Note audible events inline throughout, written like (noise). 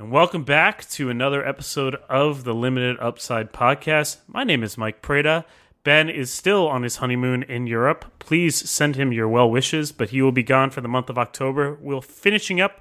and welcome back to another episode of the Limited Upside podcast. My name is Mike Prada. Ben is still on his honeymoon in Europe. Please send him your well wishes, but he will be gone for the month of October. We're finishing up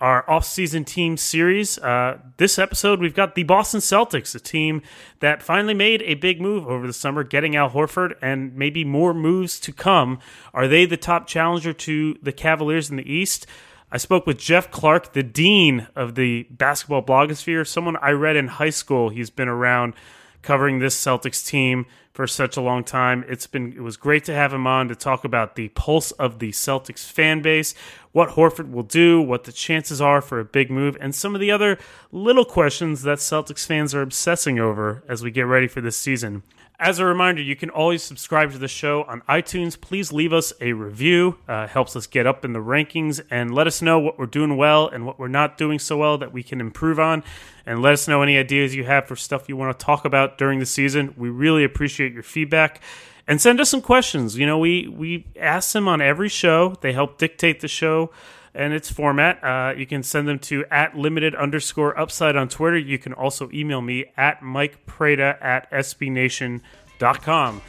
our off-season team series. Uh, this episode, we've got the Boston Celtics, a team that finally made a big move over the summer, getting Al Horford, and maybe more moves to come. Are they the top challenger to the Cavaliers in the East? I spoke with Jeff Clark, the dean of the basketball blogosphere, someone I read in high school. He's been around covering this Celtics team for such a long time. It's been it was great to have him on to talk about the pulse of the Celtics fan base, what Horford will do, what the chances are for a big move, and some of the other little questions that Celtics fans are obsessing over as we get ready for this season. As a reminder, you can always subscribe to the show on iTunes. Please leave us a review. Uh, helps us get up in the rankings and let us know what we're doing well and what we're not doing so well that we can improve on. And let us know any ideas you have for stuff you want to talk about during the season. We really appreciate your feedback. And send us some questions. You know, we we ask them on every show. They help dictate the show and its format. Uh, you can send them to at limited underscore upside on Twitter. You can also email me at Mike Prada at sbnation.com.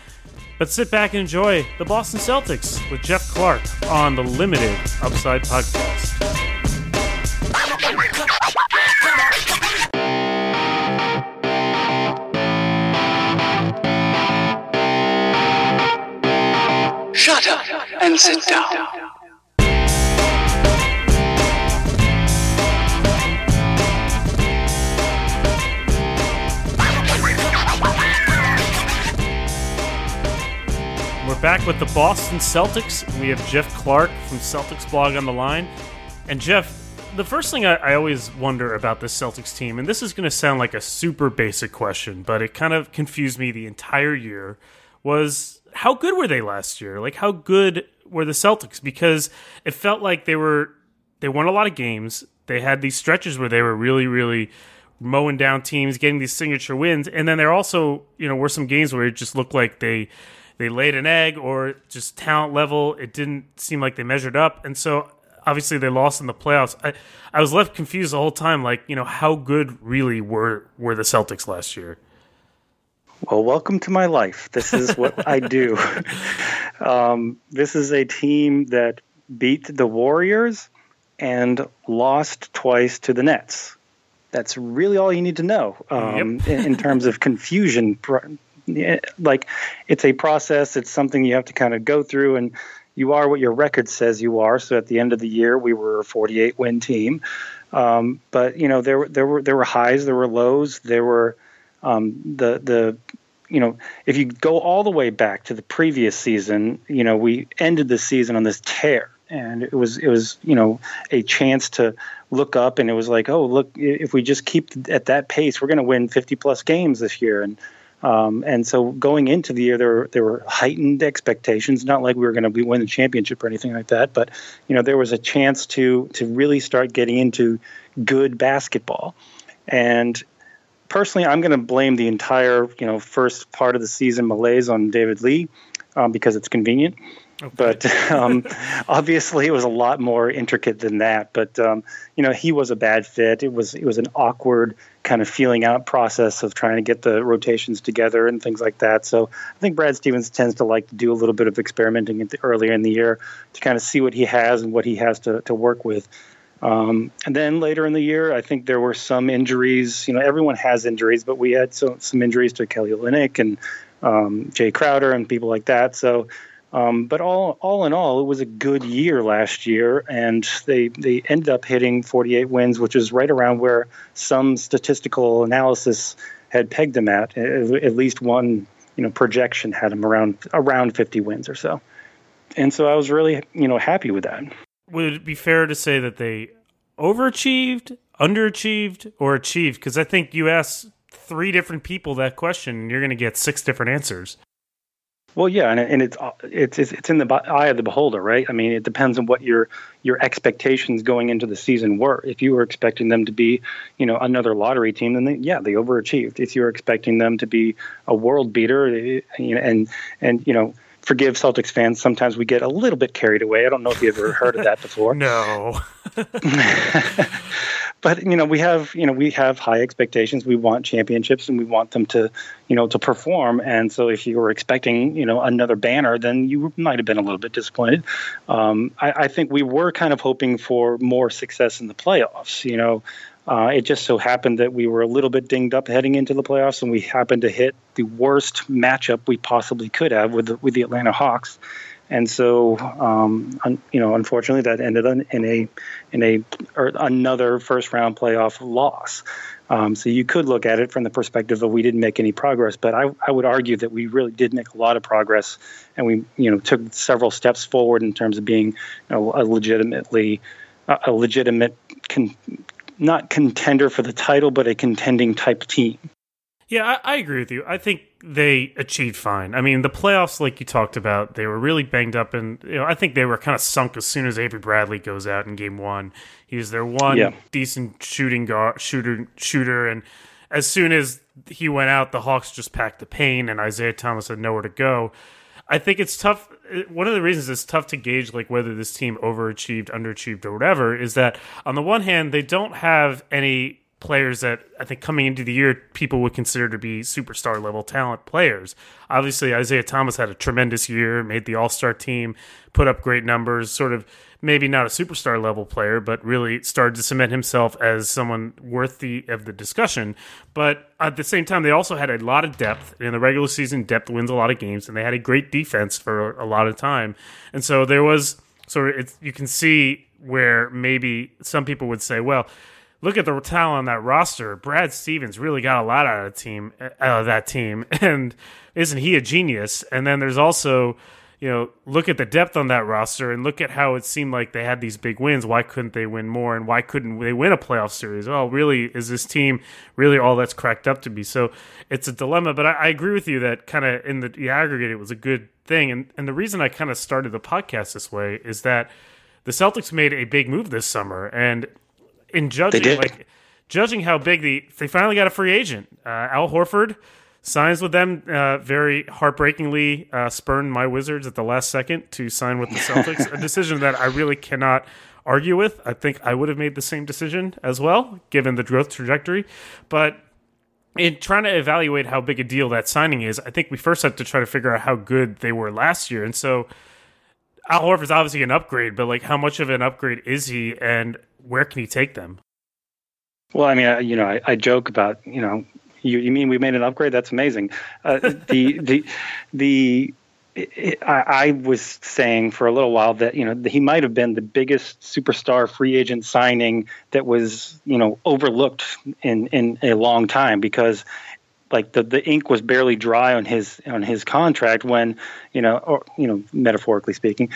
But sit back and enjoy the Boston Celtics with Jeff Clark on the Limited Upside Podcast. Shut up and sit down. Back with the Boston Celtics. We have Jeff Clark from Celtics blog on the line. And Jeff, the first thing I, I always wonder about this Celtics team, and this is going to sound like a super basic question, but it kind of confused me the entire year, was how good were they last year? Like, how good were the Celtics? Because it felt like they were, they won a lot of games. They had these stretches where they were really, really mowing down teams, getting these signature wins. And then there also, you know, were some games where it just looked like they, they laid an egg or just talent level. It didn't seem like they measured up. And so obviously they lost in the playoffs. I, I was left confused the whole time, like, you know, how good really were were the Celtics last year? Well, welcome to my life. This is what I do. (laughs) Um, this is a team that beat the Warriors and lost twice to the Nets. That's really all you need to know um, Yep. in, in terms of confusion. (laughs) Like, it's a process. It's something you have to kind of go through, and you are what your record says you are. So at the end of the year, we were a 48 win team. Um, but you know, there were there were there were highs, there were lows, there were um, the the you know if you go all the way back to the previous season, you know we ended the season on this tear, and it was it was you know a chance to look up, and it was like oh look if we just keep at that pace, we're going to win 50 plus games this year, and um, and so going into the year, there were, there were heightened expectations. Not like we were going to win the championship or anything like that, but you know there was a chance to to really start getting into good basketball. And personally, I'm going to blame the entire you know first part of the season malaise on David Lee um, because it's convenient. But (laughs) um, obviously, it was a lot more intricate than that. But um, you know, he was a bad fit. It was it was an awkward kind of feeling out process of trying to get the rotations together and things like that. So I think Brad Stevens tends to like to do a little bit of experimenting at the, earlier in the year to kind of see what he has and what he has to, to work with. Um, and then later in the year, I think there were some injuries. You know, everyone has injuries, but we had so, some injuries to Kelly Olynyk and um, Jae Crowder and people like that. So, um, but all all in all, it was a good year last year, and they they ended up hitting 48 wins, which is right around where some statistical analysis had pegged them at. At least one you know projection had them around around 50 wins or so. And so I was really you know happy with that. Would it be fair to say that they overachieved, underachieved, or achieved? Because I think you asked three different people that question, and you're going to get six different answers. Well, yeah, and, and it's it's it's in the eye of the beholder, right? I mean, it depends on what your your expectations going into the season were. If you were expecting them to be, you know, another lottery team, then they, yeah, they overachieved. If you were expecting them to be a world beater, eh, you know, and and you know, forgive Celtics fans, sometimes we get a little bit carried away. I don't know if you've ever heard of that before. (laughs) No. (laughs) but you know we have you know we have high expectations. We want championships, and we want them to you know to perform. And so if you were expecting you know another banner, then you might have been a little bit disappointed. Um, I, I think we were kind of hoping for more success in the playoffs. You know. Uh, it just so happened that we were a little bit dinged up heading into the playoffs, and we happened to hit the worst matchup we possibly could have with the, with the Atlanta Hawks and so um, un, you know unfortunately that ended in a in a another first round playoff loss. Um, so you could look at it from the perspective of we didn't make any progress, but I, I would argue that we really did make a lot of progress, and we you know took several steps forward in terms of being you know, a legitimately a legitimate con, not contender for the title, but a contending type team. Yeah, I, I, agree with you. I think they achieved fine. I mean, the playoffs, like you talked about, they were really banged up, and you know, I think they were kind of sunk as soon as Avery Bradley goes out in Game One. He was their one yeah. decent shooting guard, shooter, shooter, and as soon as he went out, the Hawks just packed the pain, and Isaiah Thomas had nowhere to go. I think it's tough. Uh, one of the reasons it's tough to gauge like whether this team overachieved, underachieved, or whatever is that on the one hand they don't have any players that I think coming into the year people would consider to be superstar level talent players. Obviously, Isaiah Thomas had a tremendous year, made the All Star team, put up great numbers, sort of maybe not a superstar level player, but really started to cement himself as someone worthy of the discussion. But at the same time, they also had a lot of depth in the regular season. Depth wins a lot of games, and they had a great defense for a lot of time. And so there was sort of you can see where maybe some people would say, well look at the talent on that roster. Brad Stevens really got a lot out of team uh, out of that team, (laughs) and isn't he a genius? And then there's also, you know, look at the depth on that roster and look at how it seemed like they had these big wins. Why couldn't they win more? And why couldn't they win a playoff series? Well, really, is this team really all that's cracked up to be? So it's a dilemma. But I, I agree with you that kind of in the, the aggregate, it was a good thing. And and the reason I kind of started the podcast this way is that the Celtics made a big move this summer, and in judging like judging how big the they finally got a free agent. Uh, Al Horford signs with them. Uh, very heartbreakingly uh, spurned my Wizards at the last second to sign with the (laughs) Celtics. a decision that I really cannot argue with. I think I would have made the same decision as well, given the growth trajectory. But in trying to evaluate how big a deal that signing is, I think we first have to try to figure out how good they were last year. And so Al Horford's obviously an upgrade, but like how much of an upgrade is he, and where can he take them? Well, I mean, I, you know, I, I, joke about, you know, you, you mean we made an upgrade? That's amazing. Uh, (laughs) the the the I, I, was saying for a little while that you know he might have been the biggest superstar free agent signing that was you know overlooked in in a long time because like the, the ink was barely dry on his on his contract when you know or you know metaphorically speaking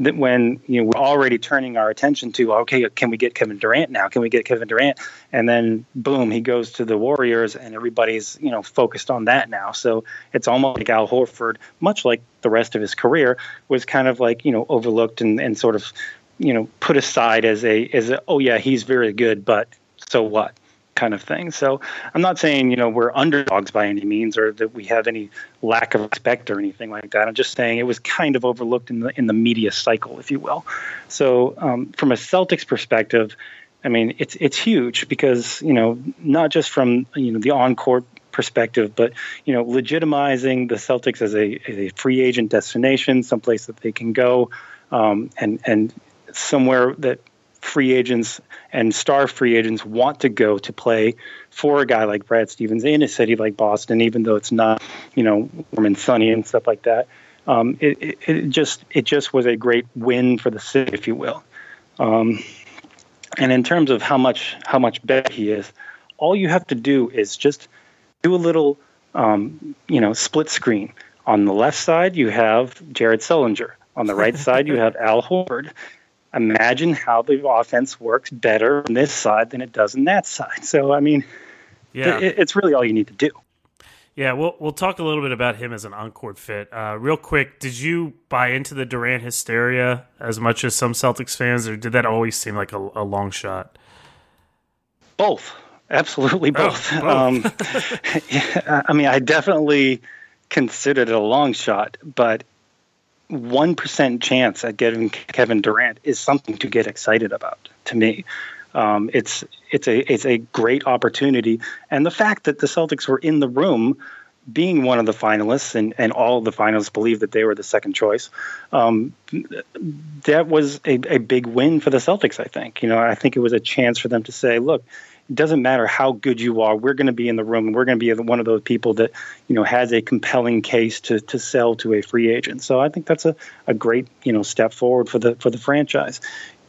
that when you know we're already turning our attention to okay can we get Kevin Durant now? Can we get Kevin Durant? And then boom he goes to the Warriors and everybody's you know focused on that now. So it's almost like Al Horford much like the rest of his career was kind of like you know overlooked and, and sort of you know put aside as a as a oh yeah he's very good but so what kind of thing. So I'm not saying you know we're underdogs by any means or that we have any lack of respect or anything like that. I'm just saying it was kind of overlooked in the in the media cycle, if you will. So um, from a Celtics perspective, I mean it's it's huge because you know not just from you know the on court perspective, but you know legitimizing the Celtics as a, as a free agent destination, someplace that they can go um, and and somewhere that free agents and star free agents want to go to play for a guy like Brad Stevens in a city like Boston, even though it's not, you know, warm and sunny and stuff like that. Um, it, it, it, just it just was a great win for the city, if you will. Um, and in terms of how much how much better he is, all you have to do is just do a little, um, you know, split screen. On the left side, you have Jared Sullinger. On the right (laughs) side, you have Al Horford imagine how the offense works better on this side than it does on that side. So, I mean, yeah, it, it's really all you need to do. Yeah, we'll we'll talk a little bit about him as an encore fit. Uh, real quick, did you buy into the Durant hysteria as much as some Celtics fans, or did that always seem like a, a long shot? Both, absolutely both. Oh, both. (laughs) um, (laughs) (laughs) yeah, I mean, I definitely considered it a long shot, but 1% chance at getting Kevin Durant is something to get excited about to me. Um, it's it's a it's a great opportunity, and the fact that the Celtics were in the room, being one of the finalists, and and all the finalists believe that they were the second choice. Um, that was a, a big win for the Celtics. I think you know I think it was a chance for them to say, look doesn't matter how good you are. We're going to be in the room, and we're going to be one of those people that you know has a compelling case to to sell to a free agent. So I think that's a, a great you know step forward for the for the franchise.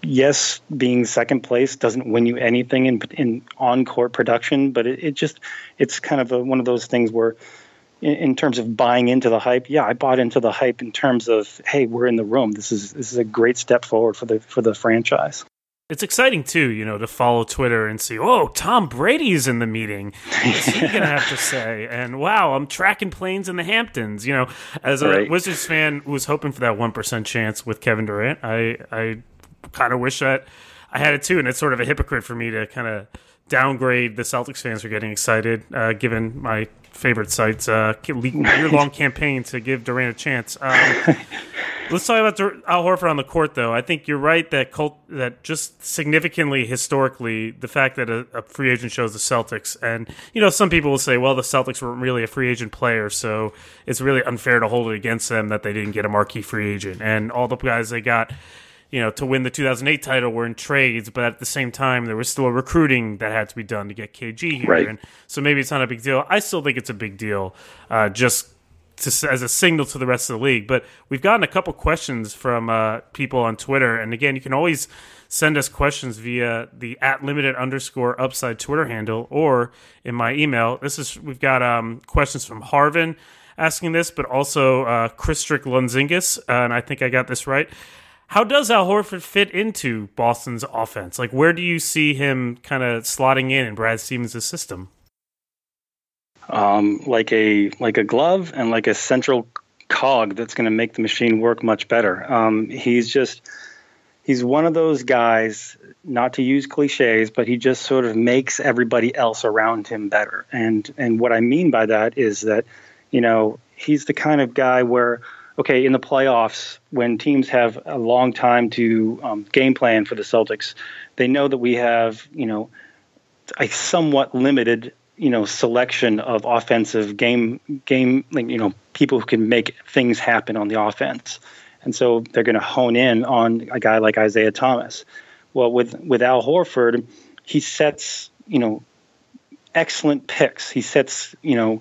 Yes, being second place doesn't win you anything in in on court production, but it, it just it's kind of a, one of those things where in, terms of buying into the hype, yeah, I bought into the hype in terms of, hey, we're in the room. This is this is a great step forward for the for the franchise. It's exciting too, you know, to follow Twitter and see, oh, Tom Brady's in the meeting. What's he gonna have to say? (laughs) And wow, I'm tracking planes in the Hamptons. You know, as a right. Wizards fan who was hoping for that one percent chance with Kevin Durant, I I kind of wish that I had it too. And it's sort of a hypocrite for me to kind of downgrade the Celtics fans for getting excited, uh, given my favorite sites uh, (laughs) year long campaign to give Durant a chance. Um, (laughs) Let's talk about Al Horford on the court, though. I think you're right that cult, that just significantly historically, the fact that a, a, free agent shows the Celtics, and you know, some people will say, well, the Celtics weren't really a free agent player, so it's really unfair to hold it against them that they didn't get a marquee free agent, and all the guys they got. You know, to win the 2008 title were in trades, but at the same time, there was still a recruiting that had to be done to get KG here. Right. And so maybe it's not a big deal. I still think it's a big deal, uh, just to, as a signal to the rest of the league. But we've gotten a couple questions from uh, people on Twitter, and again, you can always send us questions via the at limited underscore upside Twitter handle or in my email. This is we've got um, questions from Harvin asking this, but also uh, Christrick Lunzingis, uh, and I think I got this right. How does Al Horford fit into Boston's offense? Like, where do you see him kind of slotting in in Brad Stevens' system? Um, like a like a glove and like a central cog that's going to make the machine work much better. Um, he's just he's one of those guys. Not to use cliches, but he just sort of makes everybody else around him better. And and what I mean by that is that you know he's the kind of guy where okay in the playoffs when teams have a long time to um, game plan for the Celtics, they know that we have you know a somewhat limited you know selection of offensive game game like you know people who can make things happen on the offense. And so they're going to hone in on a guy like Isaiah Thomas. Well with with Al Horford he sets you know excellent picks. He sets you know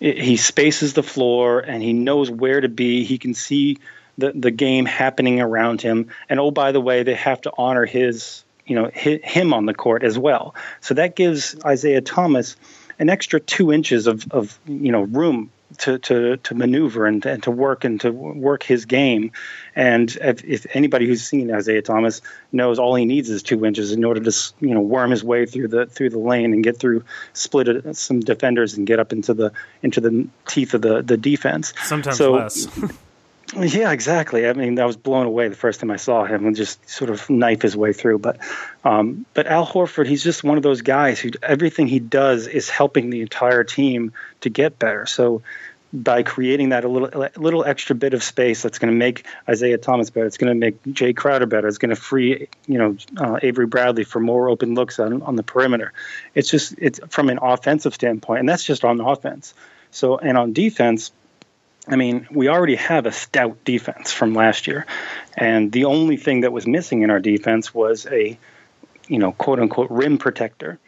he spaces the floor and he knows where to be. He can see the the game happening around him. And oh by the way they have to honor his you know him on the court as well. So that gives Isaiah Thomas an extra two inches of, of you know room to, to, to maneuver and, and to work and to work his game. And if, if, anybody who's seen Isaiah Thomas knows all he needs is two inches in order to you know worm his way through the through the lane and get through split some defenders and get up into the into the teeth of the the defense. Sometimes so, less. (laughs) Yeah, exactly. I mean, I was blown away the first time I saw him and just sort of knife his way through. But, um, but Al Horford, he's just one of those guys who everything he does is helping the entire team to get better. So, by creating that a little little extra bit of space that's going to make Isaiah Thomas better, it's going to make Jae Crowder better. It's going to free you know uh, Avery Bradley for more open looks on on the perimeter. It's just it's from an offensive standpoint, and that's just on offense. So and on defense I mean, we already have a stout defense from last year, and the only thing that was missing in our defense was a, you know, quote unquote rim protector.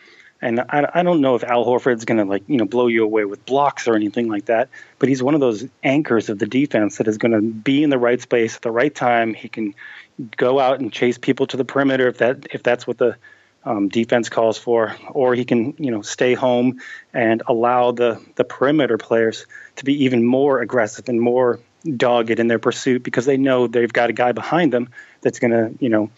And I, I don't know if Al Horford's going to like you know blow you away with blocks or anything like that, but he's one of those anchors of the defense that is going to be in the right space at the right time. He can go out and chase people to the perimeter if that if that's what the um, defense calls for, or he can you know stay home and allow the the perimeter players to be even more aggressive and more dogged in their pursuit because they know they've got a guy behind them that's going to you know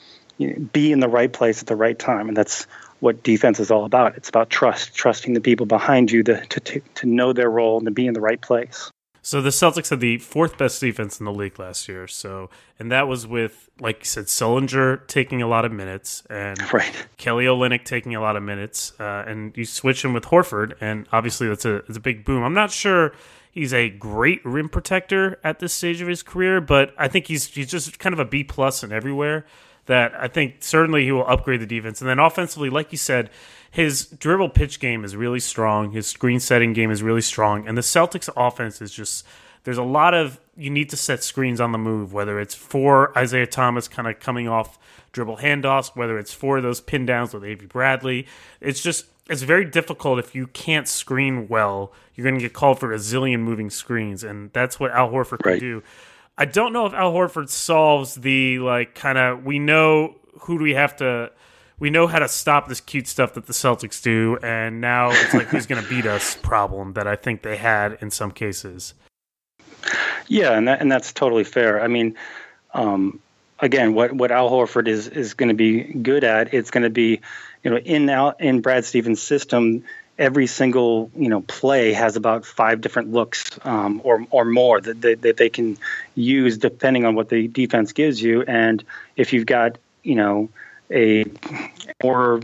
be in the right place at the right time, and that's what defense is all about. It's about trust, trusting the people behind you to to to know their role and to be in the right place. So the Celtics had the fourth best defense in the league last year. So, and that was with, like you said, Sullinger taking a lot of minutes and (laughs) right. Kelly Olynyk taking a lot of minutes. Uh, and you switch him with Horford, and obviously that's a, that's a big boom. I'm not sure he's a great rim protector at this stage of his career, but I think he's he's just kind of a B plus in everywhere. That I think certainly he will upgrade the defense. And then offensively, like you said, his dribble pitch game is really strong. His screen setting game is really strong. And the Celtics offense is just there's a lot of you need to set screens on the move, whether it's for Isaiah Thomas kind of coming off dribble handoffs, whether it's for those pin downs with Avery Bradley. It's just it's very difficult if you can't screen well. You're going to get called for a zillion moving screens, and that's what Al Horford Right. can do. I don't know if Al Horford solves the like kind of we know who do we have to we know how to stop this cute stuff that the Celtics do, and now it's like who's going to beat us problem that I think they had in some cases. Yeah, and that, and that's totally fair. I mean, um, again, what what Al Horford is is going to be good at, it's going to be, you know, in Al, in Brad Stevens' system, every single you know play has about five different looks um, or or more that, that that they can use depending on what the defense gives you, and if you've got you know a more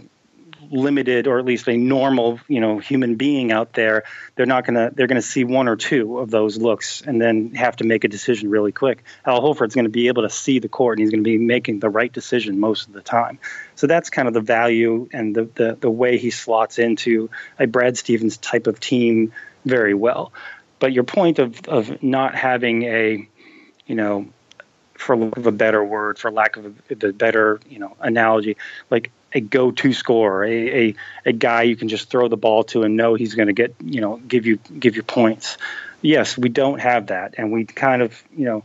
limited or at least a normal you know human being out there they're not going to they're going to see one or two of those looks and then have to make a decision really quick. Al Horford's going to be able to see the court and he's going to be making the right decision most of the time. So that's kind of the value and the the, the way he slots into a brad stevens type of team very well. But your point of of not having a you know for lack of a better word, for lack of a, the better you know analogy, like a go-to scorer, a, a a guy you can just throw the ball to and know he's going to get you know give you give you points. Yes, we don't have that, and we kind of you know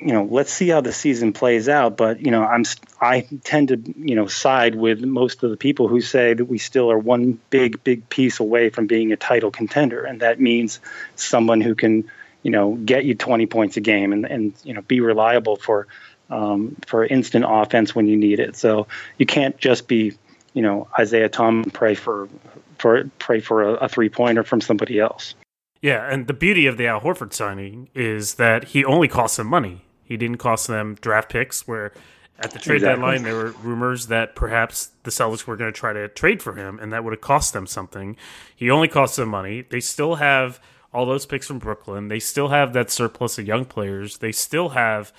you know let's see how the season plays out. But you know I'm I tend to you know side with most of the people who say that we still are one big big piece away from being a title contender, and that means someone who can you know, get you 20 points a game and, and you know, be reliable for um, for instant offense when you need it. So you can't just be, you know, Isaiah Tom pray for for pray for a, a three pointer from somebody else. Yeah, and the beauty of the Al Horford signing is that he only cost them money. He didn't cost them draft picks. Where at the trade Exactly. deadline there were rumors that perhaps the Celtics were going to try to trade for him, and that would have cost them something. He only cost them money. They still have all those picks from Brooklyn. They still have that surplus of young players. They still have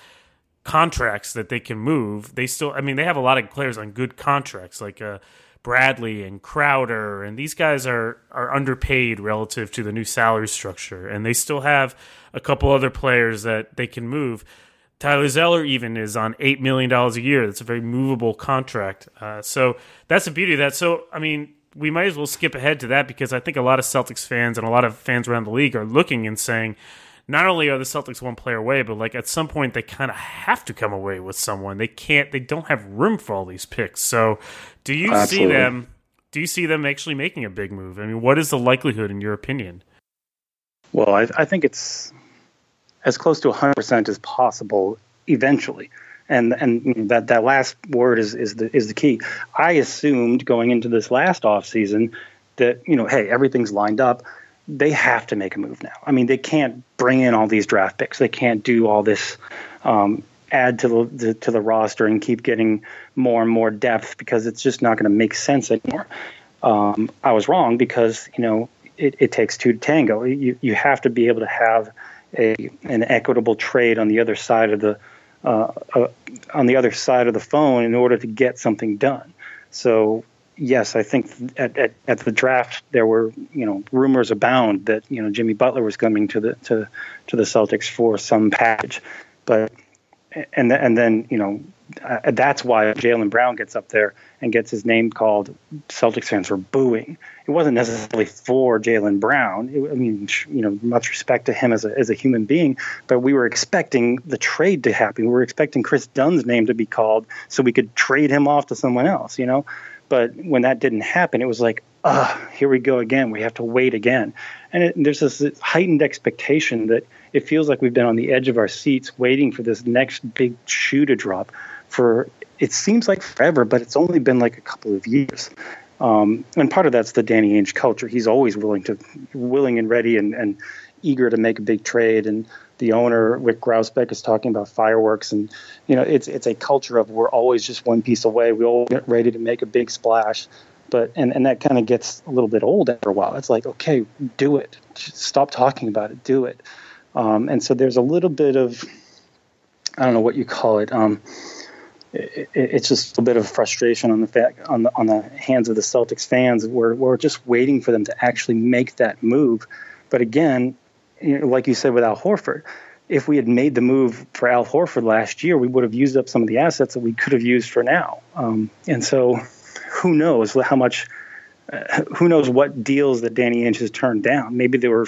contracts that they can move. They still, I mean, they have a lot of players on good contracts, like uh, Bradley and Crowder, and these guys are are underpaid relative to the new salary structure, and they still have a couple other players that they can move. Tyler Zeller even is on eight million dollars a year. That's a very movable contract. Uh, so that's the beauty of that. So I mean, we might as well skip ahead to that because I think a lot of Celtics fans and a lot of fans around the league are looking and saying, not only are the Celtics one player away, but like at some point they kind of have to come away with someone. They can't. They don't have room for all these picks. So, do you see them? Do you see them actually making a big move? I mean, what is the likelihood in your opinion? Well, I, I think it's as close to 100% as possible eventually. And and that, that last word is, is the is the key. I assumed going into this last offseason that, you know, hey, everything's lined up. They have to make a move now. I mean, they can't bring in all these draft picks. They can't do all this um, add to the, to the roster and keep getting more and more depth because it's just not going to make sense anymore. Um, I was wrong because you know it, it takes two to tango. You you have to be able to have a an equitable trade on the other side of the uh, uh, on the other side of the phone in order to get something done. So yes, I think at, at, at the draft there were you know rumors abound that you know Jimmy Butler was coming to the to to the Celtics for some package, but and and then you know uh, that's why Jaylen Brown gets up there and gets his name called. Celtics fans were booing. It wasn't necessarily for Jaylen Brown. It, I mean, you know, much respect to him as a as a human being, but we were expecting the trade to happen. We were expecting Kris Dunn's name to be called so we could trade him off to someone else. You know, but when that didn't happen, it was like, ah, here we go again. We have to wait again, and it, there's this heightened expectation that it feels like we've been on the edge of our seats waiting for this next big shoe to drop for it seems like forever, but it's only been like a couple of years. Um, and part of that's the Danny Ainge culture. He's always willing to, willing and ready and, and eager to make a big trade. And the owner, Rick Grousbeck, is talking about fireworks. And you know, it's it's a culture of we're always just one piece away. We all get ready to make a big splash. But and, and that kind of gets a little bit old after a while. It's like, okay, do it. Just stop talking about it. Do it. Um, and so there's a little bit of, I don't know what you call it. Um, it, it's just a bit of frustration on the fact on the on the hands of the Celtics fans. We're we're just waiting for them to actually make that move. But again, you know, like you said with Al Horford, if we had made the move for Al Horford last year, we would have used up some of the assets that we could have used for now. Um, and so, who knows how much? Uh, who knows what deals that Danny Ainge has turned down? Maybe they were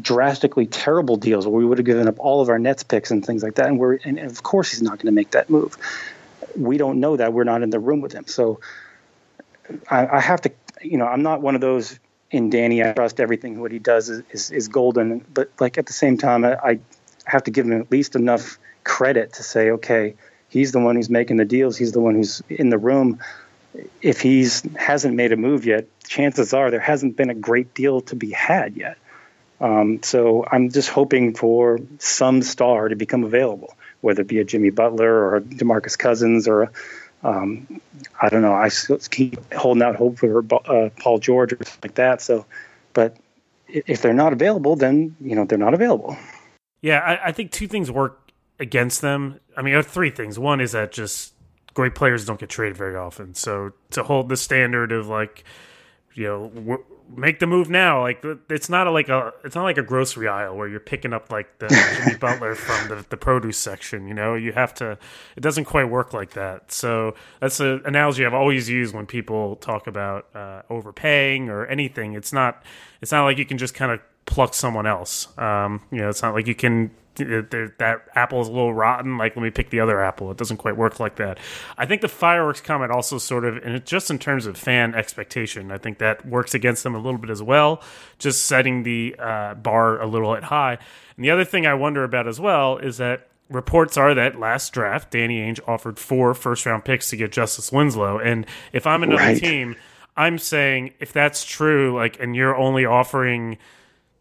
drastically terrible deals where we would have given up all of our Nets picks and things like that. And we're and of course he's not going to make that move. We don't know that. We're not in the room with him. So I, I have to, you know, I'm not one of those in Danny. I trust everything what he does is, is, is golden. But like at the same time, I, I have to give him at least enough credit to say, okay, he's the one who's making the deals. He's the one who's in the room. If he's hasn't made a move yet, chances are there hasn't been a great deal to be had yet. Um, so I'm just hoping for some star to become available, whether it be a Jimmy Butler or a DeMarcus Cousins or um, I don't know. I keep holding out hope for uh, Paul George or something like that. So, but if they're not available, then you know they're not available. Yeah, I, I think two things work against them. I mean, three things. One is that just great players don't get traded very often. So to hold the standard of like, you know, make the move now. Like it's not a, like a it's not like a grocery aisle where you're picking up like the (laughs) Jimmy Butler from the, the produce section. You know, you have to. It doesn't quite work like that. So that's an analogy I've always used when people talk about uh, overpaying or anything. It's not. It's not like you can just kind of pluck someone else. Um, you know, it's not like you can that apple is a little rotten. Like, let me pick the other apple. It doesn't quite work like that. I think the fireworks comment also sort of, and just in terms of fan expectation, I think that works against them a little bit as well, just setting the uh, bar a little bit high. And the other thing I wonder about as well is that reports are that last draft, Danny Ainge offered four first round picks to get Justice Winslow. And if I'm another right. team, I'm saying if that's true, like, and you're only offering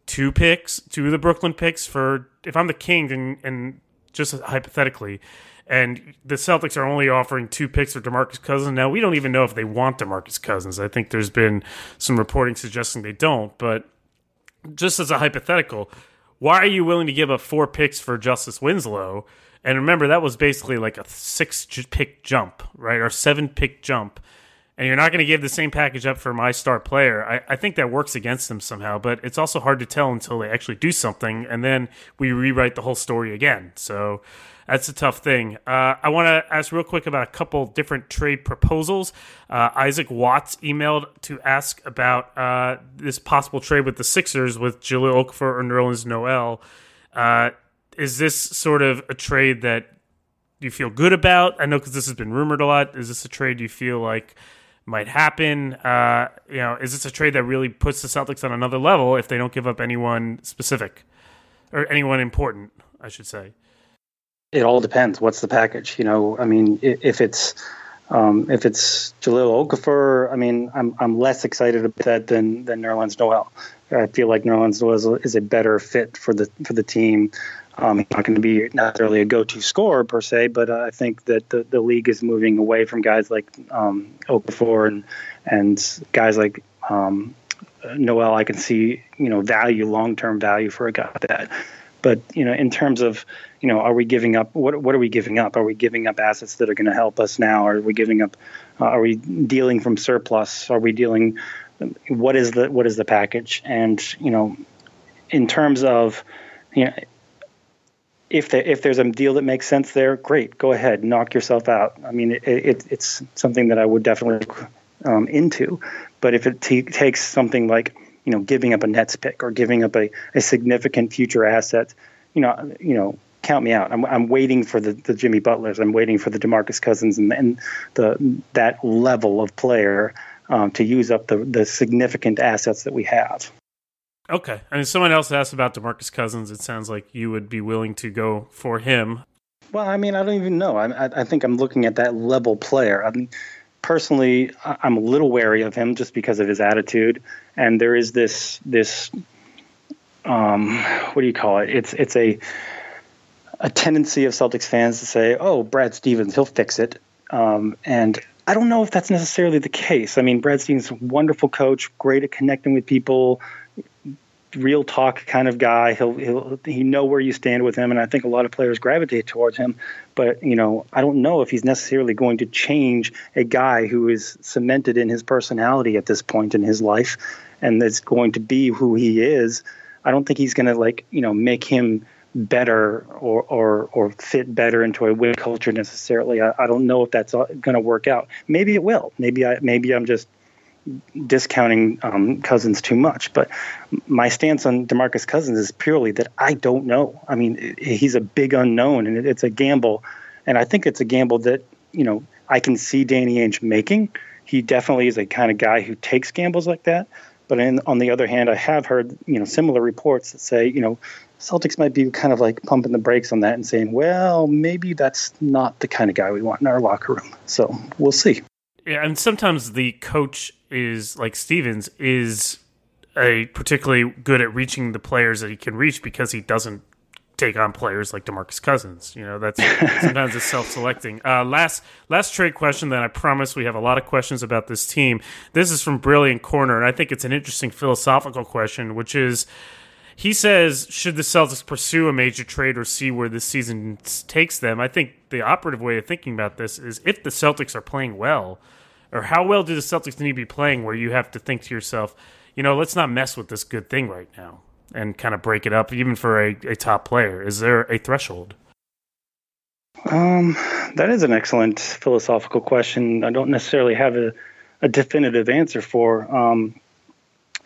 two picks, two of the Brooklyn picks for if I'm the Kings and and just hypothetically, and the Celtics are only offering two picks for DeMarcus Cousins. Now we don't even know if they want DeMarcus Cousins. I think there's been some reporting suggesting they don't, but just as a hypothetical, why are you willing to give up four picks for Justice Winslow? And remember, that was basically like a six pick jump, right? Or seven pick jump and you're not going to give the same package up for my star player, I, I, think that works against them somehow. But it's also hard to tell until they actually do something, and then we rewrite the whole story again. So that's a tough thing. Uh, I want to ask real quick about a couple different trade proposals. Uh, Isaac Watts emailed to ask about uh, this possible trade with the Sixers with Jahlil Okafor or Nerlens Noel. Uh, is this sort of a trade that you feel good about? I know because this has been rumored a lot. Is this a trade you feel like might happen. Uh, you know, is this a trade that really puts the Celtics on another level if they don't give up anyone specific or anyone important? I should say. It all depends. What's the package? You know, I mean, if it's um, if it's Jahlil Okafor, I mean, I'm I'm less excited about that than than Nerlens Noel. I feel like Nerlens Noel is a better fit for the for the team. Um, he's not going to be necessarily a go-to scorer per se, but uh, I think that the, the league is moving away from guys like um, Okafor and and guys like um, Noel. I can see you know value, long-term value for a guy like that. But you know, in terms of you know, are we giving up? What what are we giving up? Are we giving up assets that are going to help us now? Are we giving up? Uh, are we dealing from surplus? Are we dealing? What is the what is the package? And you know, in terms of you know if there, if there's a deal that makes sense there, great, go ahead, knock yourself out. I mean, it, it, it's something that I would definitely um, into. But if it t- takes something like you know giving up a Nets pick or giving up a, a significant future asset, you know, you know, count me out. I'm, I'm waiting for the, the Jimmy Butlers. I'm waiting for the Demarcus Cousins and, and the that level of player um, to use up the the significant assets that we have. Okay. I mean, someone else asked about Demarcus Cousins. It sounds like you would be willing to go for him. Well, I mean, I don't even know. I, I think I'm looking at that level player. I mean, personally, I'm a little wary of him just because of his attitude. And there is this this um, what do you call it? It's it's a a tendency of Celtics fans to say, "Oh, Brad Stevens, he'll fix it," um, and I don't know if that's necessarily the case. I mean, Brad Stevens is a wonderful coach, great at connecting with people, real talk kind of guy. He'll he'll he know where you stand with him, and I think a lot of players gravitate towards him. But you know, I don't know if he's necessarily going to change a guy who is cemented in his personality at this point in his life, and that's going to be who he is. I don't think he's going to like you know make him better or or or fit better into a win culture necessarily. I, I don't know if that's uh, going to work out. Maybe it will. Maybe I maybe I'm just discounting um, Cousins too much, but my stance on Demarcus Cousins is purely that I don't know. I mean, he's a big unknown, and it's a gamble, and I think it's a gamble that you know I can see Danny Ainge making. He definitely is a kind of guy who takes gambles like that. But in, on the other hand, I have heard you know similar reports that say you know Celtics might be kind of like pumping the brakes on that and saying, well, maybe that's not the kind of guy we want in our locker room. So we'll see. Yeah, and sometimes the coach is like Stevens is a particularly good at reaching the players that he can reach because he doesn't take on players like Demarcus Cousins. You know, that's (laughs) sometimes it's self-selecting. Uh, last last trade question. Then I promise we have a lot of questions about this team. This is from Brilliant Corner, and I think it's an interesting philosophical question, which is. He says, should the Celtics pursue a major trade or see where this season takes them? I think the operative way of thinking about this is if the Celtics are playing well, or how well do the Celtics need to be playing where you have to think to yourself, you know, let's not mess with this good thing right now and kind of break it up, even for a, a top player? Is there a threshold? Um, that is an excellent philosophical question. I don't necessarily have a, a definitive answer for. Um,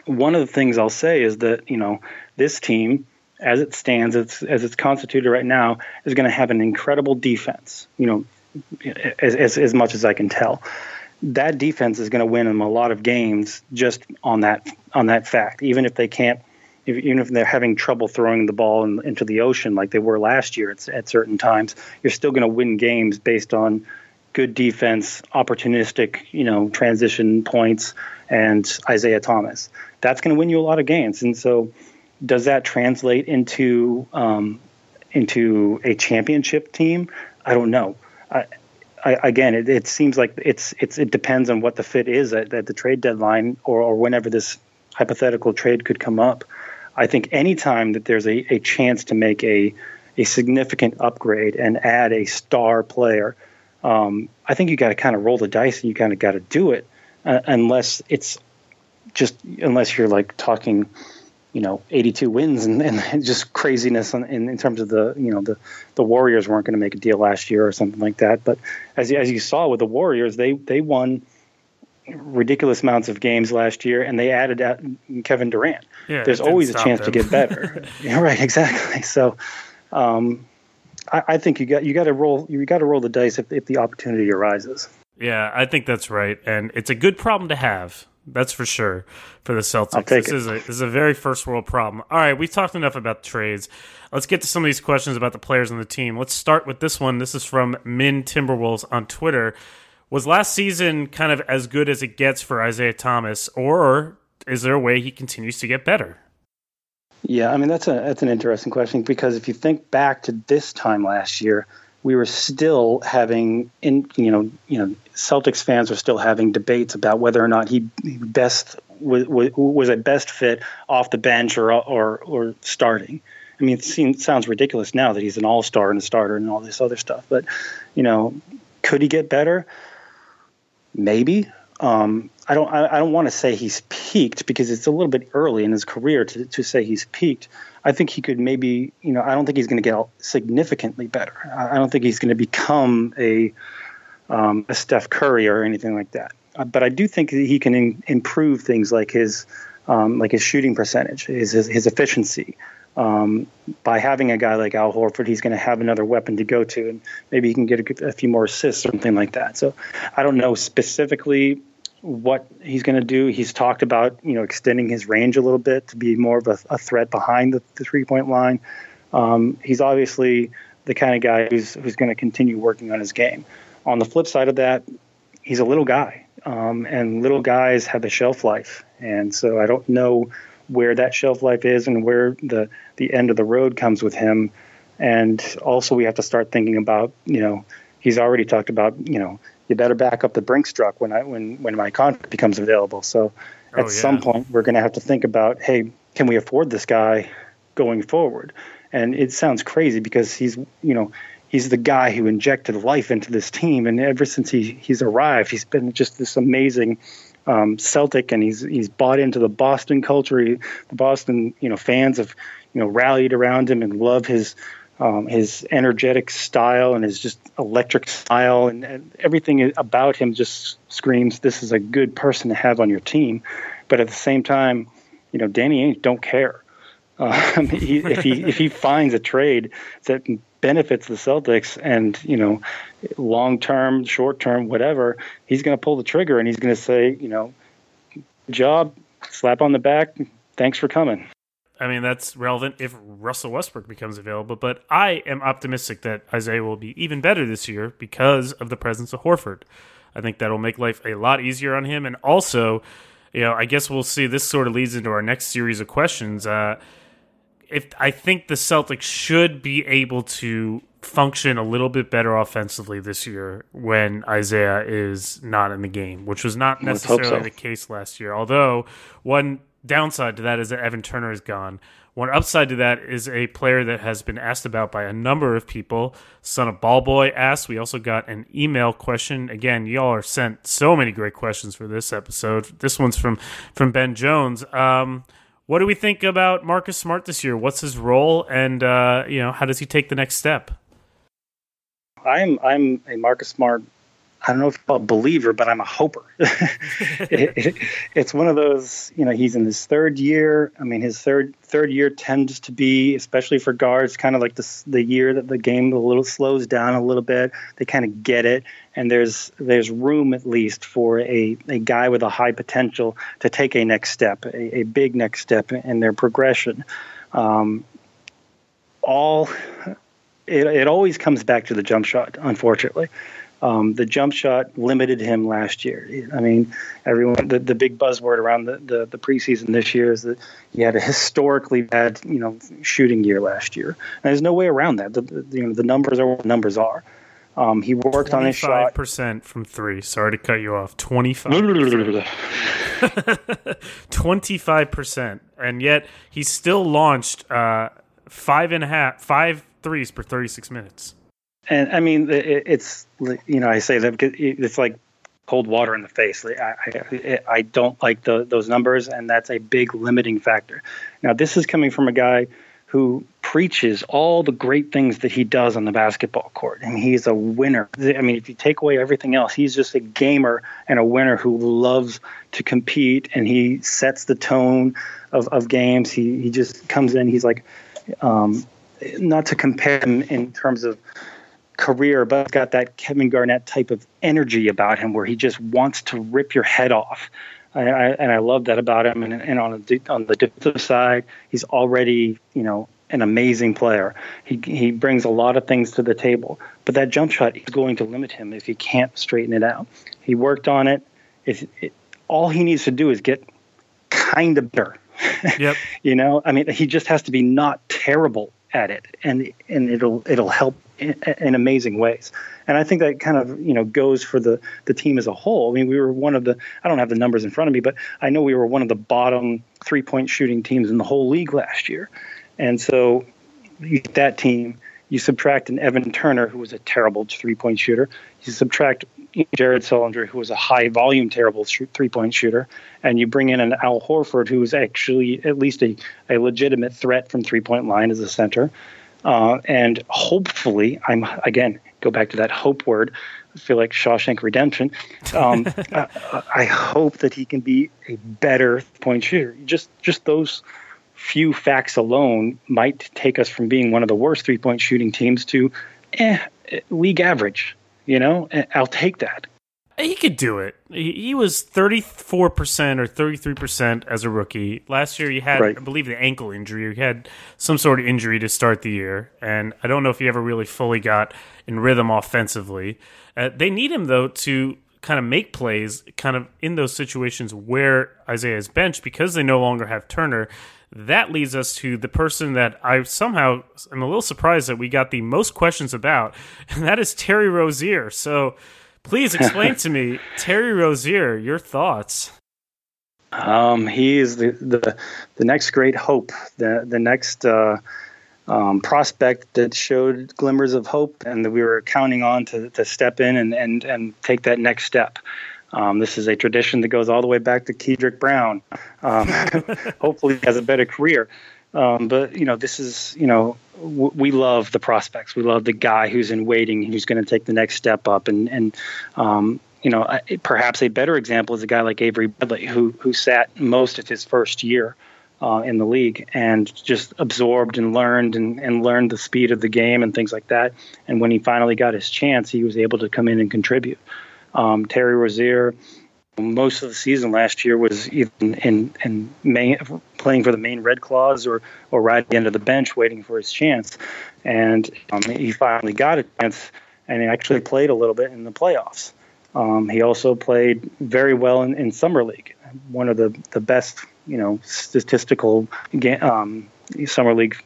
one of the things I'll say is that you know this team, as it stands, it's, as it's constituted right now, is going to have an incredible defense. You know, as, as as much as I can tell that defense is going to win them a lot of games just on that on that fact. Even if they can't, if, even if they're having trouble throwing the ball in, into the ocean like they were last year at, at certain times, you're still going to win games based on good defense, opportunistic, you know, transition points, and Isaiah Thomas. That's going to win you a lot of games. And so, does that translate into um, into a championship team? I don't know. I, I, again, it, it, seems like it's it's it depends on what the fit is at, at the trade deadline or, or whenever this hypothetical trade could come up. I think anytime that there's a, a chance to make a a significant upgrade and add a star player, um, I think you got to kind of roll the dice and you kind of got to do it, uh, unless it's just unless you're like talking you know 82 wins and, and (laughs) just craziness in, in, terms of the you know the the Warriors weren't going to make a deal last year or something like that. But as as you saw with the Warriors, they they won ridiculous amounts of games last year, and they added Kevin Durant. Yeah, There's always a chance them. to get better. (laughs) yeah, right, exactly. So. Um, I, I think you got you got to roll you got to roll the dice if, if the opportunity arises. Yeah, I think that's right, and it's a good problem to have. That's for sure for the Celtics. this it. is a this is a very first world problem. All right, we've talked enough about trades. Let's get to some of these questions about the players on the team. Let's start with this one. This is from Min Timberwolves on Twitter. Was last season kind of as good as it gets for Isaiah Thomas, or is there a way he continues to get better? Yeah, I mean that's a that's an interesting question because if you think back to this time last year, we were still having in you know you know Celtics fans were still having debates about whether or not he best was was a best fit off the bench or or or starting. I mean, it seems, sounds ridiculous now that he's an all star and a starter and all this other stuff, but you know, could he get better? Maybe. Um, I don't. I, I don't want to say he's peaked because it's a little bit early in his career to to say he's peaked. I think he could maybe. You know, I don't think he's going to get significantly better. I, don't think he's going to become a um, a Steph Curry or anything like that. Uh, but I do think that he can in, improve things like his um, like his shooting percentage, his his, his efficiency. Um, by having a guy like Al Horford, he's going to have another weapon to go to, and maybe he can get a, a few more assists or something like that. So I don't know specifically what he's going to do. He's talked about you know extending his range a little bit to be more of a, a threat behind the, the three point line. Um, he's obviously the kind of guy who's who's going to continue working on his game. On the flip side of that, he's a little guy, um, and little guys have a shelf life, and so I don't know where that shelf life is and where the the end of the road comes with him. And also, we have to start thinking about you know he's already talked about you know you better back up the Brinks truck when I when when my contract becomes available. So at oh, yeah. some point we're going to have to think about hey can we afford this guy going forward? And it sounds crazy because he's, you know, he's the guy who injected life into this team, and ever since he he's arrived, he's been just this amazing um, Celtic, and he's he's bought into the Boston culture. He, the Boston, you know, fans have you know rallied around him and love his um, his energetic style and his just electric style and, and, everything about him just screams this is a good person to have on your team. But at the same time, you know, Danny Ainge don't care. (laughs) Um, he, if he if he (laughs) finds a trade that benefits the Celtics and you know, long term, short term, whatever, he's going to pull the trigger and he's going to say, you know, job, slap on the back, thanks for coming. I mean, that's relevant if Russell Westbrook becomes available, but I am optimistic that Isaiah will be even better this year because of the presence of Horford. I think that'll make life a lot easier on him. And also, you know, I guess we'll see. This sort of leads into our next series of questions. Uh, if I think the Celtics should be able to function a little bit better offensively this year when Isaiah is not in the game, which was not necessarily so. the case last year. Although one downside to that is that Evan Turner is gone. One upside to that is a player that has been asked about by a number of people. Son of Ball Boy asked. We also got an email question. Again, y'all are sent so many great questions for this episode. This one's from from Ben Jones. Um, what do we think about Marcus Smart this year? What's his role, and uh, you know, how does he take the next step? I'm I'm a Marcus Smart I don't know if a believer, but I'm a hoper. (laughs) it, it, it's one of those, you know, he's in his third year. I mean, his third third year tends to be, especially for guards, kind of like the the year that the game a little slows down a little bit. They kind of get it, and there's there's room at least for a, a guy with a high potential to take a next step, a, a big next step in their progression. Um, all it, it always comes back to the jump shot, unfortunately. Um, the jump shot limited him last year. I mean, everyone the, the big buzzword around the, the, the preseason this year is that he had a historically bad you know shooting year last year. And there's no way around that. The, the you know the numbers are what numbers are. Um, he worked on his shot. percent from three. Sorry to cut you off. Twenty five. (laughs) Twenty five percent, and yet he still launched uh, five and a half, five threes per thirty six minutes and I mean, it, it's you know, I say that it's like cold water in the face. I, I, I don't like the, those numbers, and that's a big limiting factor. Now, this is coming from a guy who preaches all the great things that he does on the basketball court, and he's a winner. I mean, if you take away everything else, he's just a gamer and a winner who loves to compete, and he sets the tone of, of games. He he just comes in. He's like, um, not to compare him in terms of career, but he's got that Kevin Garnett type of energy about him where he just wants to rip your head off. I, I, and I love that about him. And, and on, the, on the defensive side, he's already, you know, an amazing player. He, he brings a lot of things to the table, but that jump shot is going to limit him if he can't straighten it out. He worked on it. If it all he needs to do is get kind of better. (laughs) Yep. you know, I mean, he just has to be not terrible at it, and and it'll it'll help in, in, amazing ways. And I think that kind of you know goes for the the team as a whole. I mean, we were one of the I don't have the numbers in front of me, but I know we were one of the bottom three point shooting teams in the whole league last year. And so that team, you subtract an Evan Turner who was a terrible three point shooter. You subtract Jared Sullinger, who was a high volume, terrible three point shooter, and you bring in an Al Horford, who is actually at least a, a legitimate threat from three point line as a center. Uh, and hopefully, I'm again go back to that hope word. I feel like Shawshank Redemption. Um, (laughs) I, I, hope that he can be a better point shooter. Just just those few facts alone might take us from being one of the worst three point shooting teams to eh, league average. You know, I'll take that. He could do it. He, was 34% or 33% as a rookie. Last year, he had, right. I believe, the ankle injury. He had some sort of injury to start the year. And I don't know if he ever really fully got in rhythm offensively. Uh, they need him, though, to kind of make plays kind of in those situations where Isaiah is benched because they no longer have Turner that leads us to the person that I somehow am a little surprised that we got the most questions about, (laughs) and that is Terry Rozier. So please explain to me, Terry Rozier, your thoughts. Um, he is the, the the next great hope, the the next uh, um, prospect that showed glimmers of hope, and that we were counting on to, to step in and, and and take that next step. Um, this is a tradition that goes all the way back to Kedrick Brown. Um, (laughs) hopefully, he has a better career. Um, but you know, this is you know, w- we love the prospects. We love the guy who's in waiting, who's going to take the next step up, and and um, you know, perhaps a better example is a guy like Avery Bradley, who who sat most of his first year uh, in the league and just absorbed and learned and, and learned the speed of the game and things like that. And when he finally got his chance, he was able to come in and contribute. Um, Terry Rozier, most of the season last year was either in, in, in Maine, playing for the Maine Red Claws or, or right at the end of the bench waiting for his chance. And um, he finally got a chance and he actually played a little bit in the playoffs. Um, he also played very well in, in summer league, one of the, the best, you know, statistical ga- um, summer league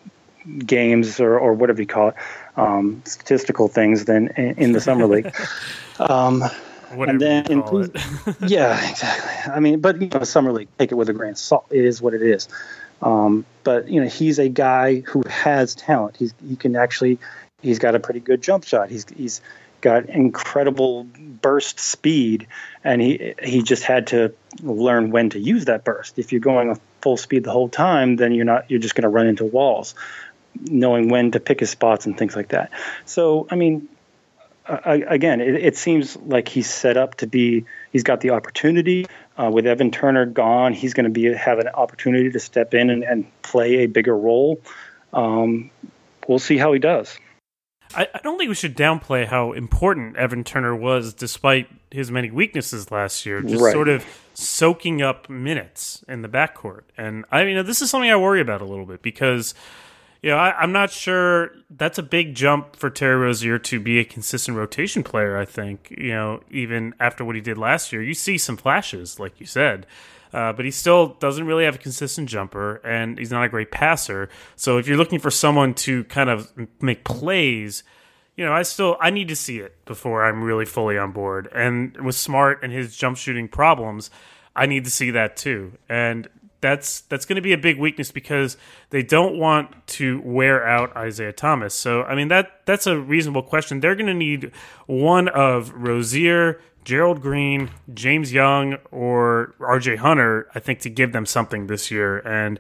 games or, or whatever you call it, um, statistical things than in, in the summer league. (laughs) Um, and then in, (laughs) yeah, exactly. I mean, but you know, summer league, take it with a grain of salt. It is what it is. Um, but you know, he's a guy who has talent. He's he can actually, he's got a pretty good jump shot. He's he's got incredible burst speed, and he he just had to learn when to use that burst. If you're going full speed the whole time, then you're not you're just going to run into walls. Knowing when to pick his spots and things like that. So I mean, again, it, it, seems like he's set up to be. He's got the opportunity. Uh, with Evan Turner gone, he's going to be have an opportunity to step in and, and play a bigger role. Um, we'll see how he does. I, I, don't think we should downplay how important Evan Turner was, despite his many weaknesses last year. Just right. sort of soaking up minutes in the backcourt, and I mean, this is something I worry about a little bit because know, I, am not sure that's a big jump for Terry Rozier to be a consistent rotation player. I think, you know, even after what he did last year, you see some flashes, like you said. Uh, but he still doesn't really have a consistent jumper, and he's not a great passer. So if you're looking for someone to kind of make plays, you know, I still I need to see it before I'm really fully on board. And with Smart and his jump shooting problems, I need to see that too. And that's that's going to be a big weakness because they don't want to wear out Isaiah Thomas. So I mean that that's a reasonable question. They're going to need one of Rozier, Gerald Green, James Young, or R.J. Hunter. I think to give them something this year and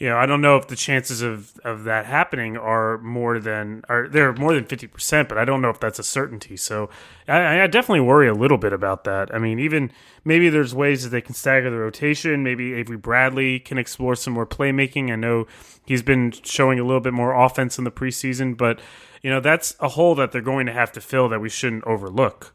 you know, I don't know if the chances of, of that happening are more than are they're more than fifty percent, but I don't know if that's a certainty. So I, I, definitely worry a little bit about that. I mean, even maybe there's ways that they can stagger the rotation. Maybe Avery Bradley can explore some more playmaking. I know he's been showing a little bit more offense in the preseason, but you know that's a hole that they're going to have to fill that we shouldn't overlook.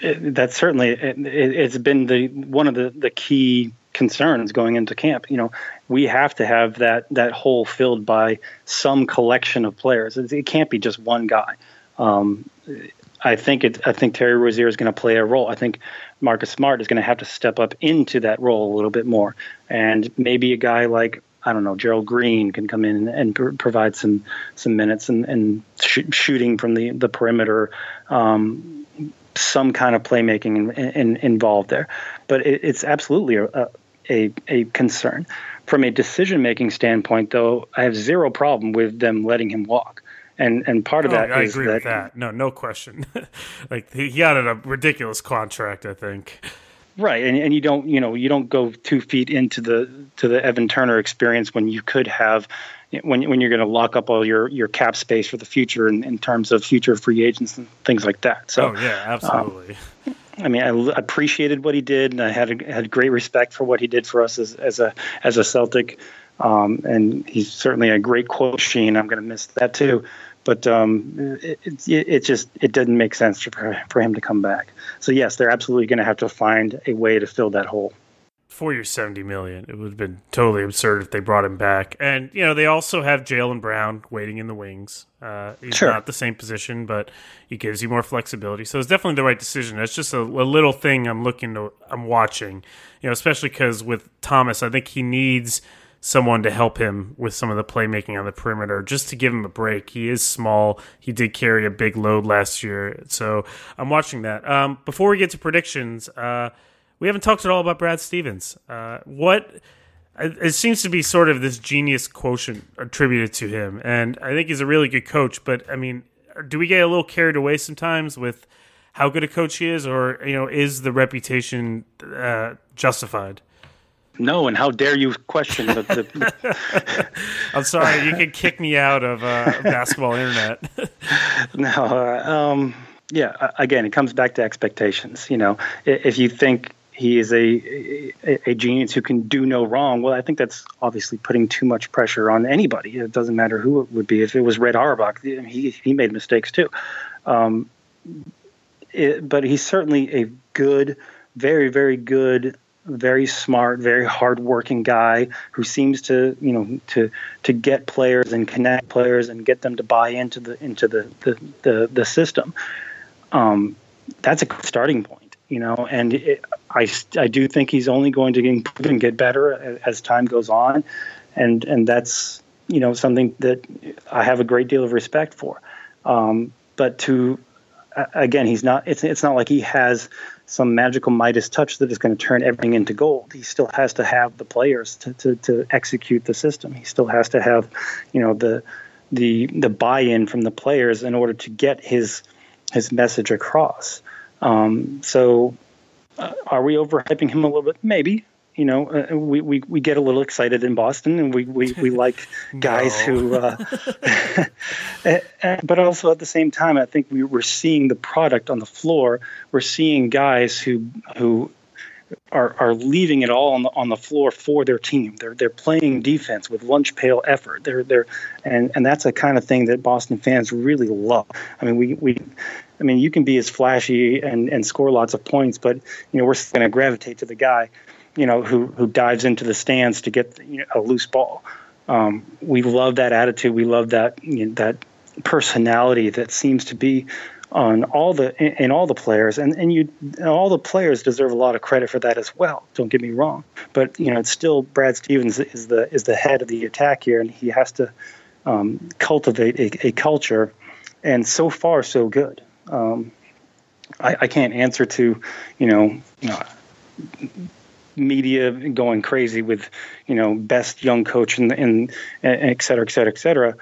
It, that's certainly it, has been the one of the the key concerns going into camp. You know, we have to have that that hole filled by some collection of players. It, can't be just one guy. Um, I think it. I think Terry Rozier is going to play a role. I think Marcus Smart is going to have to step up into that role a little bit more, and maybe a guy like I don't know Gerald Green can come in and, and provide some some minutes and, and sh- shooting from the the perimeter. Um, some kind of playmaking in, in, involved there, but it, it's absolutely a, a, a concern. From a decision making standpoint, though, I have zero problem with them letting him walk. And and part of oh, that I is agree that, with that. No, no question. (laughs) like he got a ridiculous contract, I think. Right, and and you don't you know you don't go two feet into the to the Evan Turner experience when you could have when when you're going to lock up all your your cap space for the future in, in terms of future free agents and things like that. So oh yeah, absolutely. Um, I mean, I appreciated what he did, and I had a, had great respect for what he did for us as, as a as a Celtic. Um, and he's certainly a great quote machine. I'm going to miss that too. But um, it, it, it, just it didn't make sense for for him to come back. So yes, they're absolutely going to have to find a way to fill that hole four years, seventy million. It would have been totally absurd if they brought him back. And you know, they also have Jaylen Brown waiting in the wings. Uh, he's sure. not the same position, but he gives you more flexibility. So it's definitely the right decision. It's just a, a little thing I'm looking to, I'm watching. You know, especially because with Thomas, I think he needs someone to help him with some of the playmaking on the perimeter just to give him a break. He is small. He did carry a big load last year. So I'm watching that. Um, before we get to predictions, uh, we haven't talked at all about Brad Stevens. Uh, what it seems to be sort of this genius quotient attributed to him, and I think he's a really good coach. But I mean, do we get a little carried away sometimes with how good a coach he is, or you know, is the reputation uh, justified? No, and how dare you question the? the (laughs) I'm sorry, you can kick me out of uh, basketball internet. (laughs) no, uh, um, yeah. Again, it comes back to expectations. You know, if you think he is a, a, a genius who can do no wrong. Well, I think that's obviously putting too much pressure on anybody. It doesn't matter who it would be. If it was Red Auerbach, he he made mistakes too. Um, it, but he's certainly a good, very very good, very smart, very hardworking guy who seems to you know to to get players and connect players and get them to buy into the into the the the, the system. Um, that's a starting point you know, and it, I, I do think he's only going to improve and get better as time goes on, and and that's you know something that I have a great deal of respect for. Um, but to again, he's not. It's it's not like he has some magical Midas touch that is going to turn everything into gold. He still has to have the players to, to, to execute the system. He still has to have, you know, the the the buy-in from the players in order to get his his message across. Um, so, uh, are we overhyping him a little bit? Maybe. You know, uh, we, we, we get a little excited in Boston, and we, we, we like (laughs) guys who. Uh, (laughs) but also at the same time, I think we were seeing the product on the floor. We're seeing guys who who are, are leaving it all on the on the floor for their team. They're they're playing defense with lunch pail effort. They're they're and and that's a kind of thing that Boston fans really love. I mean, we we I mean, you can be as flashy and, and score lots of points, but you know we're going to gravitate to the guy, you know, who who dives into the stands to get you know, a loose ball. Um, we love that attitude. We love that you know, that personality that seems to be on all the in, all the players, and and you all the players deserve a lot of credit for that as well. Don't get me wrong, but you know, it's still Brad Stevens is the is the head of the attack here, and he has to um, cultivate a, a culture. And so far, so good. Um, I, I, can't answer to, you know, know, media going crazy with, you know, best young coach and, and et cetera, et cetera, et cetera.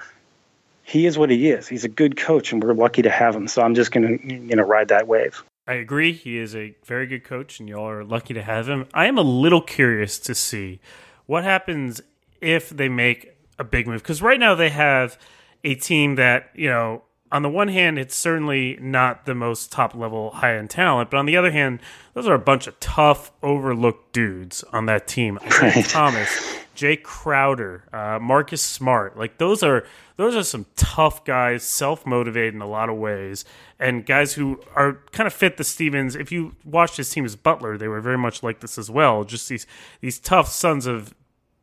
He is what he is. He's a good coach, and we're lucky to have him. So I'm just gonna, you know, ride that wave. I agree. He is a very good coach, and y'all are lucky to have him. I am a little curious to see what happens if they make a big move because right now they have a team that you know on the one hand, it's certainly not the most top level high end talent, but on the other hand, those are a bunch of tough, overlooked dudes on that team. Right. Thomas, Jae Crowder, uh, Marcus Smart, like those are those are some tough guys, self motivated in a lot of ways, and guys who are kind of fit the Stevens. If you watched his team as Butler, they were very much like this as well. Just these these tough sons of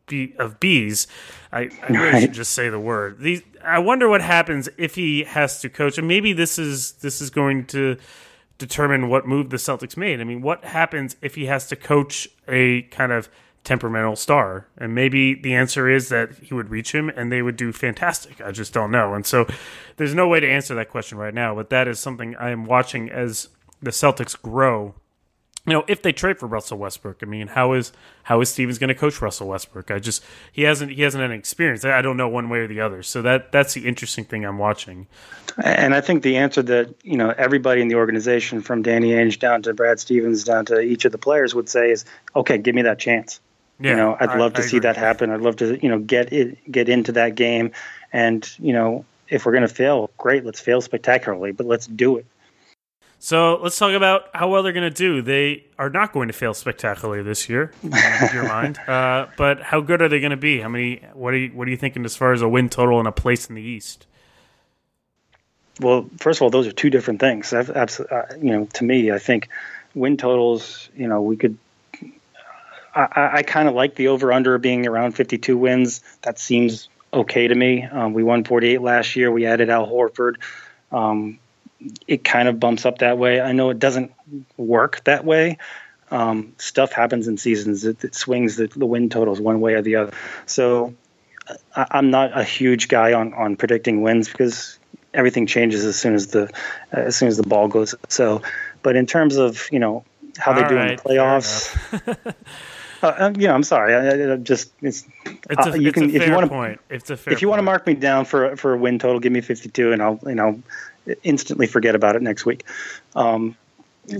bee, of bees. I, I really right. should just say the word. These, I wonder what happens if he has to coach, and maybe this is this is going to determine what move the Celtics made. I mean, what happens if he has to coach a kind of temperamental star? And maybe the answer is that he would reach him and they would do fantastic. I just don't know. And so there's no way to answer that question right now, but that is something I am watching as the Celtics grow you know, if they trade for Russell Westbrook, I mean, how is how is Stevens going to coach Russell Westbrook? I just he hasn't he hasn't had an experience. I don't know one way or the other. So that that's the interesting thing I'm watching. And I think the answer that you know everybody in the organization, from Danny Ainge down to Brad Stevens down to each of the players, would say is, okay, give me that chance. Yeah, you know, I'd love I, to I see agree. that happen. I'd love to you know get it get into that game, and you know if we're going to fail, great, let's fail spectacularly, but let's do it. So let's talk about how well they're going to do. They are not going to fail spectacularly this year, in your mind. (laughs) Uh, but how good are they going to be? How many? What are you? What are you thinking as far as a win total and a place in the East? Well, first of all, those are two different things. Absolutely, uh, you know, to me, I think win totals. You know, we could. I, I kind of like the over under being around 52 wins. That seems okay to me. Um, we won 48 last year. We added Al Horford. Um, it kind of bumps up that way. I know it doesn't work that way. Um, stuff happens in seasons. It, it swings the, the win totals one way or the other. So I, am not a huge guy on, on predicting wins because everything changes as soon as the as soon as the ball goes. So, but in terms of you know how they do right, in the playoffs. (laughs) uh, um, you know, I'm sorry. I, I just it's, It's a, uh, you it's can if you want to point. It's a fair if you want to mark me down for for a win total, give me 52, and I'll you know instantly forget about it next week. Um,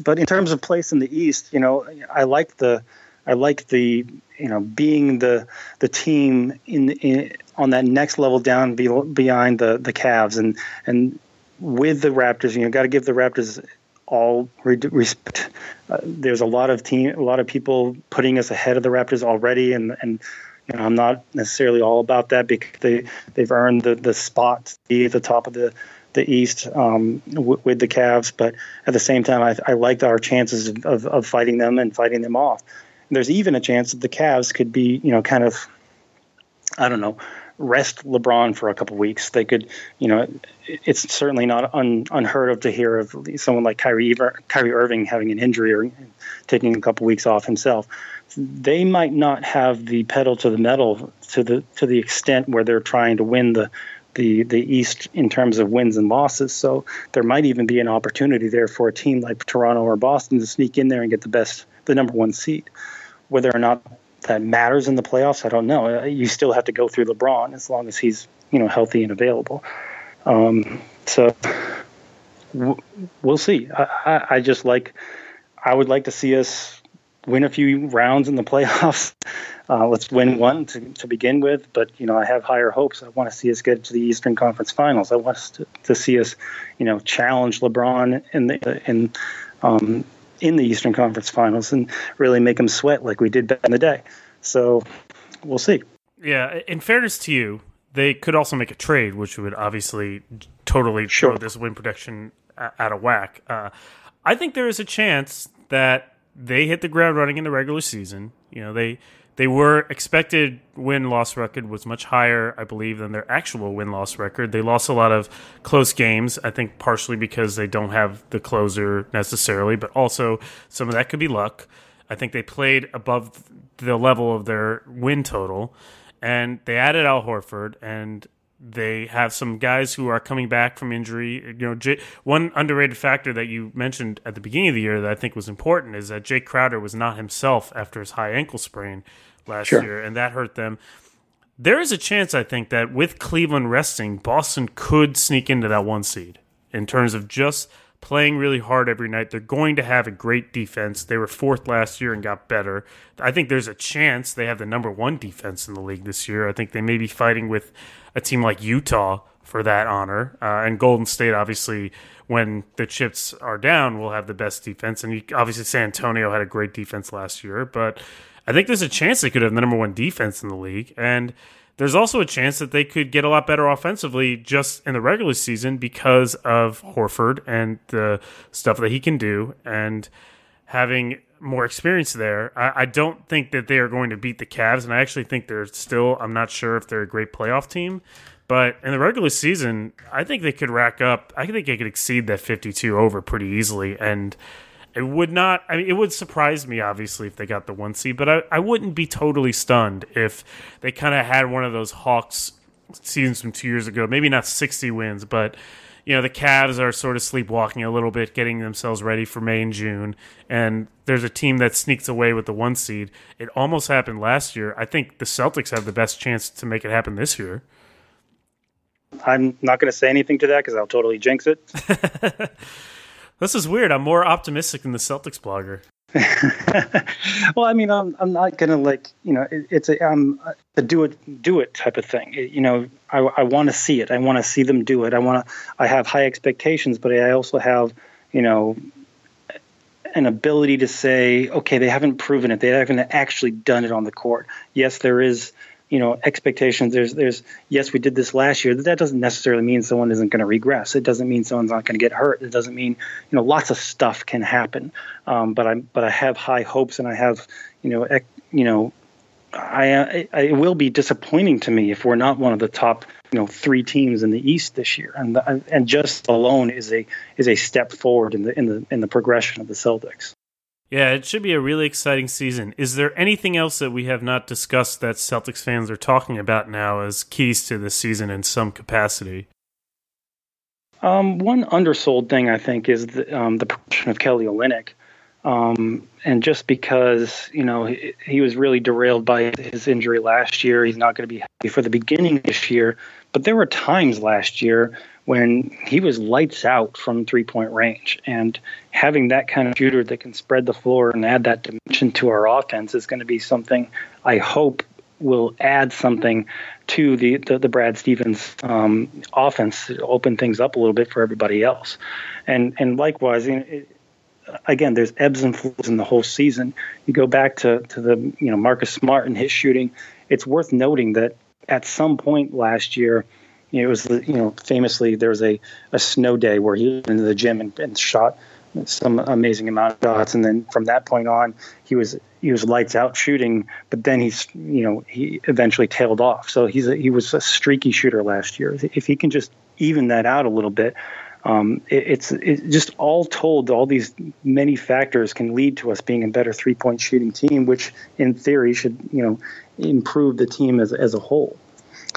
but in terms of place in the East, you know, I like the I like the you know being the the team in, in on that next level down be, behind the the Cavs and and with the Raptors, you know, got to give the Raptors all. Uh, there's a lot of team, a lot of people putting us ahead of the Raptors already, and and you know, I'm not necessarily all about that because they they've earned the the spot to be at the top of the the East um, w- with the Cavs, but at the same time, I, I liked our chances of, of, of fighting them and fighting them off. There's even a chance that the Cavs could be, you know, kind of, I don't know, rest LeBron for a couple weeks. They could, you know, it's certainly not un, unheard of to hear of someone like Kyrie, Kyrie Irving having an injury or taking a couple weeks off himself. They might not have the pedal to the metal to the to the extent where they're trying to win the the the East in terms of wins and losses. So there might even be an opportunity there for a team like Toronto or Boston to sneak in there and get the best, the number one seed. Whether or not that matters in the playoffs, I don't know. You still have to go through LeBron as long as he's you know healthy and available. Um, so w- we'll see. I, I, I just like I would like to see us win a few rounds in the (laughs) playoffs. Uh, let's win one to, to begin with, but you know I have higher hopes. I want to see us get to the Eastern Conference Finals. I want to, to see us, you know, challenge LeBron in the in um, in the Eastern Conference Finals and really make them sweat like we did back in the day. So we'll see. Yeah, in fairness to you, they could also make a trade, which would obviously totally Sure. throw this win protection o- out of whack. Uh, I think there is a chance that they hit the ground running in the regular season. You know, they they were expected win loss record was much higher, I believe, than their actual win loss record. They lost a lot of close games. I think partially because they don't have the closer necessarily, but also some of that could be luck. I think they played above the level of their win total, and they added Al Horford, and they have some guys who are coming back from injury. You know, J- one underrated factor that you mentioned at the beginning of the year that I think was important is that Jae Crowder was not himself after his high ankle sprain last Sure. year, and that hurt them. There is a chance, I think, that with Cleveland resting, Boston could sneak into that one seed in terms of just playing really hard every night. They're going to have a great defense. They were fourth last year and got better. I think there's a chance they have the number one defense in the league this year. I think they may be fighting with a team like Utah for that honor. Uh, and Golden State, obviously, when the chips are down, will have the best defense. And you, obviously, San Antonio had a great defense last year. But I think there's a chance they could have the number one defense in the league. And there's also a chance that they could get a lot better offensively just in the regular season because of Horford and the stuff that he can do and having more experience there. I, I don't think that they are going to beat the Cavs, and I actually think they're still. I'm not sure if they're a great playoff team, but in the regular season, I think they could rack up. I think they could exceed that 52 over pretty easily, and it would not. I mean, it would surprise me obviously if they got the one seed, but I, I wouldn't be totally stunned if they kind of had one of those Hawks seasons from two years ago. Maybe not 60 wins, but you know the Cavs are sort of sleepwalking a little bit, getting themselves ready for May and June, and there's a team that sneaks away with the one seed. It almost happened last year. I think the Celtics have the best chance to make it happen this year. I'm not going to say anything to that because I'll totally jinx it. (laughs) This is weird. I'm more optimistic than the Celtics blogger. (laughs) well, I mean, I'm I'm not gonna like you know it, it's a um a do it do it type of thing. It- you know, I I want to see it. I want to see them do it. I want to. I have high expectations, but I also have you know an ability to say, okay, they haven't proven it. They haven't actually done it on the court. Yes, there is you know expectations. There's there's yes, we did this last year. That doesn't necessarily mean someone isn't going to regress. It doesn't mean someone's not going to get hurt. It doesn't mean you know lots of stuff can happen. Um, but I but I have high hopes and I have you know ec- you know I, I it will be disappointing to me if we're not one of the top you know three teams in the East this year, and the, and just alone is a is a step forward in the in the in the progression of the Celtics. Yeah, it should be a really exciting season. Is there anything else that we have not discussed that Celtics fans are talking about now as keys to the season in some capacity? Um, one undersold thing I think is the, um, the of Kelly Olynyk. Um, and just because you know he, he, was really derailed by his injury last year, he's not going to be happy for the beginning this year. But there were times last year when he was lights out from three point range, and having that kind of shooter that can spread the floor and add that dimension to our offense is going to be something I hope will add something to the the, the Brad Stevens um, offense open things up a little bit for everybody else, and and likewise. It, again, there's ebbs and flows in the whole season. You go back to, to the you know Marcus Smart and his shooting. It's worth noting that at some point last year, you know, it was you know famously there was a, a snow day where he went into the gym and, and shot some amazing amount of shots, and then from that point on, he was he was lights out shooting. But then he's you know he eventually tailed off. So he's a, he was a streaky shooter last year. If he can just even that out a little bit, um, it, it's it just all told, all these many factors can lead to us being a better three point shooting team, which in theory should you know improve the team as as a whole.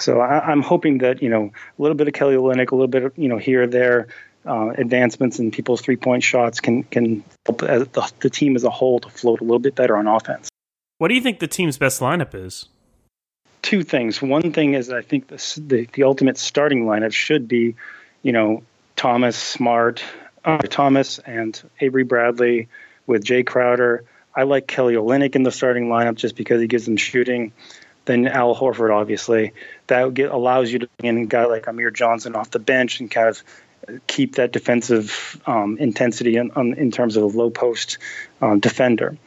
So I, am hoping that you know a little bit of Kelly Olynyk, a little bit of you know here or there. Uh, advancements in people's three-point shots can can help the, the team as a whole to float a little bit better on offense. What do you think the team's best lineup is? Two things. One thing is I think the the, the ultimate starting lineup should be, you know, Thomas Smart, uh, Thomas and Avery Bradley with Jae Crowder. I like Kelly Olynyk in the starting lineup just because he gives them shooting. Then Al Horford, obviously, that get, allows you to bring in a guy like Amir Johnson off the bench and kind of keep that defensive um, intensity in, on, in, terms of a low post um, defender.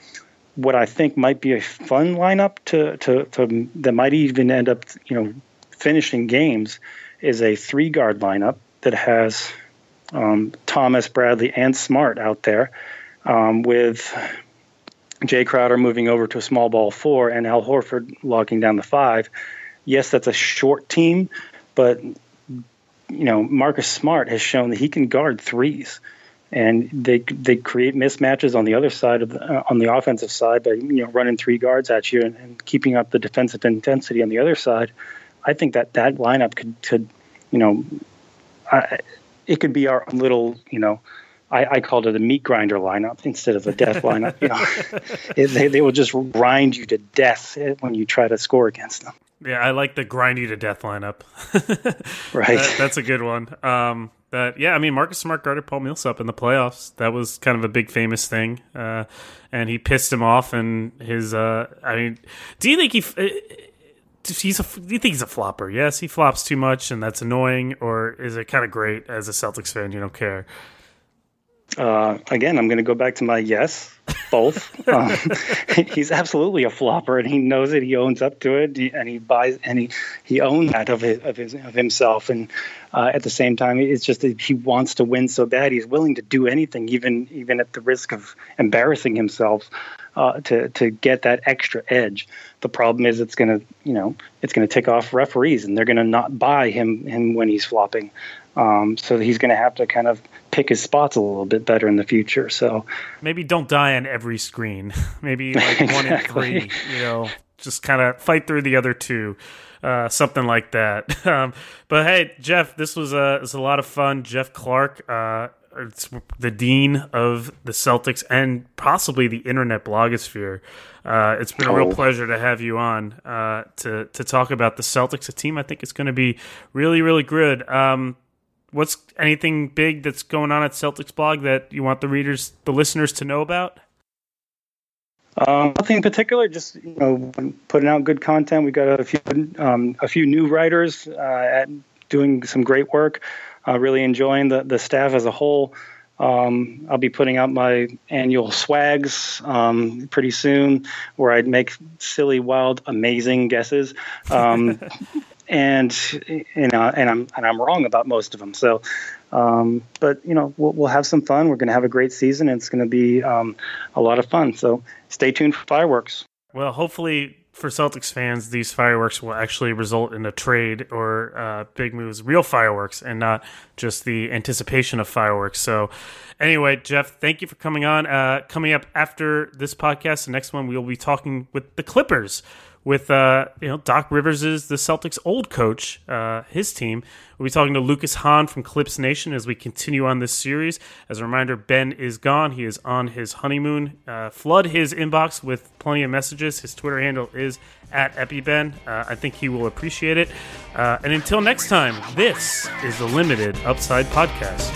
What I think might be a fun lineup to, to, to that might even end up, you know, finishing games is a three guard lineup that has um, Thomas, Bradley, and Smart out there, um, with Jae Crowder moving over to a small ball four and Al Horford locking down the five. Yes, that's a short team, but you know Marcus Smart has shown that he can guard threes, and they they create mismatches on the other side of the, uh, on the offensive side by you know running three guards at you and, and keeping up the defensive intensity on the other side. I think that that lineup could could you know. I, it could be our little, you know, I, I, called it a meat grinder lineup instead of a death lineup. You know, (laughs) it, they, they will just grind you to death when you try to score against them. Yeah, I like the grind you to death lineup. (laughs) right, that, that's a good one. Um, that yeah, I mean Marcus Smart guarded Paul Millsap in the playoffs. That was kind of a big famous thing, uh, and he pissed him off. And his, uh, I mean, do you think he? he's a, do you think he's a flopper? Yes, he flops too much, and that's annoying. Or is it kind of great as a Celtics fan? You don't care. Uh, again, I'm going to go back to my yes, both. (laughs) um, (laughs) he's absolutely a flopper, and he knows it. He owns up to it, and he buys and he he owns that of his, of his of himself. And uh, at the same time, it's just that he wants to win so bad. He's willing to do anything, even even at the risk of embarrassing himself uh, to to get that extra edge. The problem is it's going to you know it's going to tick off referees, and they're going to not buy him him when he's flopping. Um, so he's going to have to kind of pick his spots a little bit better in the future. So maybe don't die on every screen. (laughs) maybe like exactly. one in (laughs) three. You know, just kind of fight through the other two. Uh, something like that. (laughs) Um, but hey, Jeff, this was a was a lot of fun. Jeff Clark, uh, it's the dean of the Celtics and possibly the internet blogosphere. Uh, it's been a real pleasure to have you on uh, to to talk about the Celtics, a team I think is going to be really really good. Um, what's anything big that's going on at Celtics blog that you want the readers, the listeners, to know about? Um, nothing in particular. Just you know, putting out good content. We've got a few um, a few new writers uh, at doing some great work. Uh, really enjoying the, the staff as a whole. Um, I'll be putting out my annual swags um, pretty soon, where I'd make silly, wild, amazing guesses, um, (laughs) and you know, and I'm and I'm wrong about most of them. So, um, but you know, we'll, we'll have some fun. We're going to have a great season. And it's going to be um, a lot of fun. So, stay tuned for fireworks. Well, hopefully for Celtics fans, these fireworks will actually result in a trade or uh, big moves, real fireworks, and not just the anticipation of fireworks. So, anyway, Jeff, thank you for coming on. Uh, coming up after this podcast, the next one, we will be talking with the Clippers, with uh, you know Doc Rivers is the Celtics' old coach, uh, his team. We'll be talking to Lucas Hahn from Clips Nation as we continue on this series. As a reminder, Ben is gone; he is on his honeymoon. Uh, flood his inbox with plenty of messages. His Twitter handle is at EpiBen. Uh, I think he will appreciate it. Uh, and until next time, this is the Limited Upside Podcast.